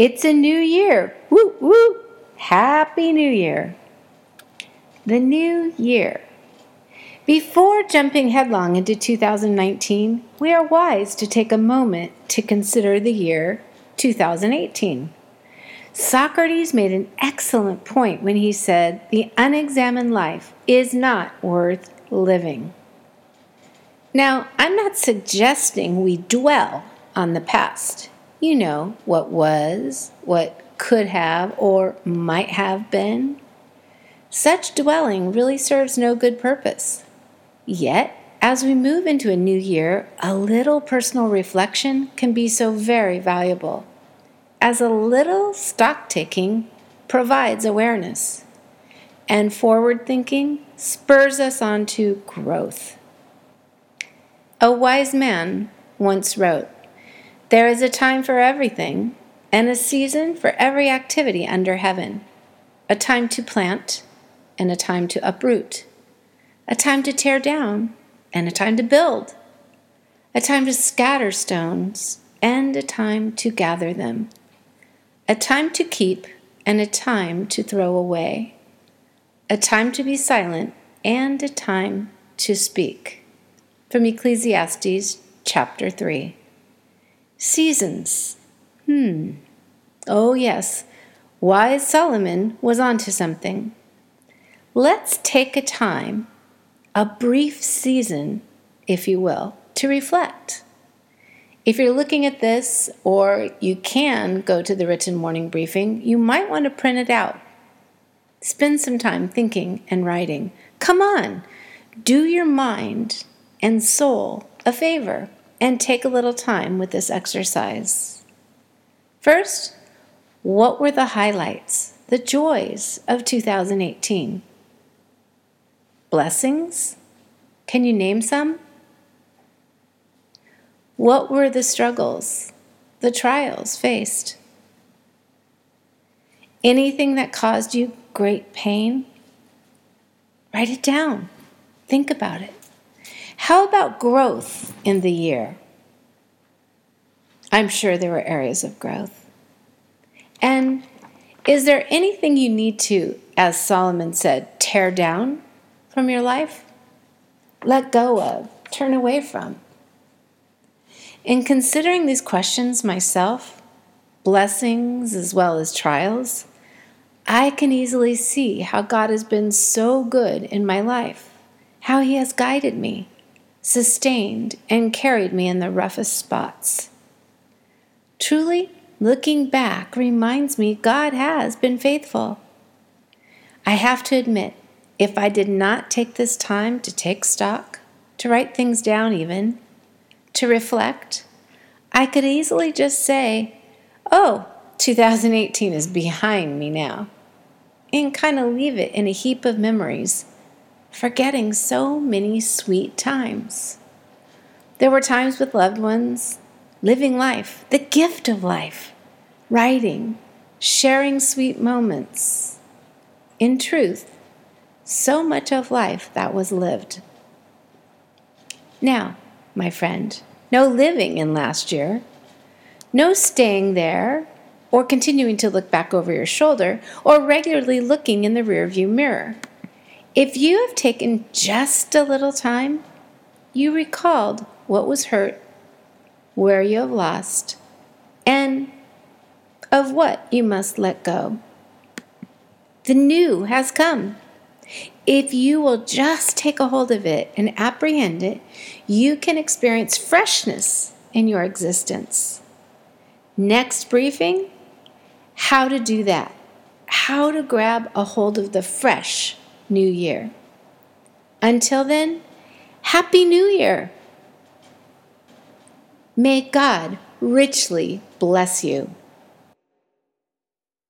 It's a new year. Woo woo! Happy New Year. The new year. Before jumping headlong into 2019, we are wise to take a moment to consider the year 2018. Socrates made an excellent point when he said, The unexamined life is not worth living. Now, I'm not suggesting we dwell on the past. You know what was, what could have, or might have been. Such dwelling really serves no good purpose. Yet, as we move into a new year, a little personal reflection can be so very valuable, as a little stock taking provides awareness, and forward thinking spurs us on to growth. A wise man once wrote, There is a time for everything, and a season for every activity under heaven a time to plant, and a time to uproot, a time to tear down, and a time to build, a time to scatter stones, and a time to gather them, a time to keep, and a time to throw away, a time to be silent, and a time to speak from Ecclesiastes chapter 3. Seasons. Hmm. Oh, yes. Wise Solomon was onto something. Let's take a time, a brief season, if you will, to reflect. If you're looking at this, or you can go to the written morning briefing, you might want to print it out. Spend some time thinking and writing. Come on, do your mind and soul a favor and take a little time with this exercise. First, what were the highlights, the joys of 2018? Blessings? Can you name some? What were the struggles, the trials faced? Anything that caused you great pain? Write it down. Think about it. How about growth in the year? I'm sure there were areas of growth. And is there anything you need to, as Solomon said, tear down from your life? Let go of, turn away from? In considering these questions myself, blessings as well as trials, I can easily see how God has been so good in my life, how He has guided me, sustained, and carried me in the roughest spots. Truly, looking back reminds me God has been faithful. I have to admit, if I did not take this time to take stock, to write things down even, to reflect, I could easily just say, oh, 2018 is behind me now, and kind of leave it in a heap of memories forgetting so many sweet times. There were times with loved ones, living life, the gift of life, writing, sharing sweet moments. In truth, so much of life that was lived. Now, my friend, no living in last year, no staying there or continuing to look back over your shoulder or regularly looking in the rearview mirror. If you have taken just a little time, you recalled what was hurt, where you have lost, and of what you must let go. The new has come. If you will just take a hold of it and apprehend it, you can experience freshness in your existence. Next briefing how to do that. How to grab a hold of the fresh new year. Until then, Happy New Year! May God richly bless you.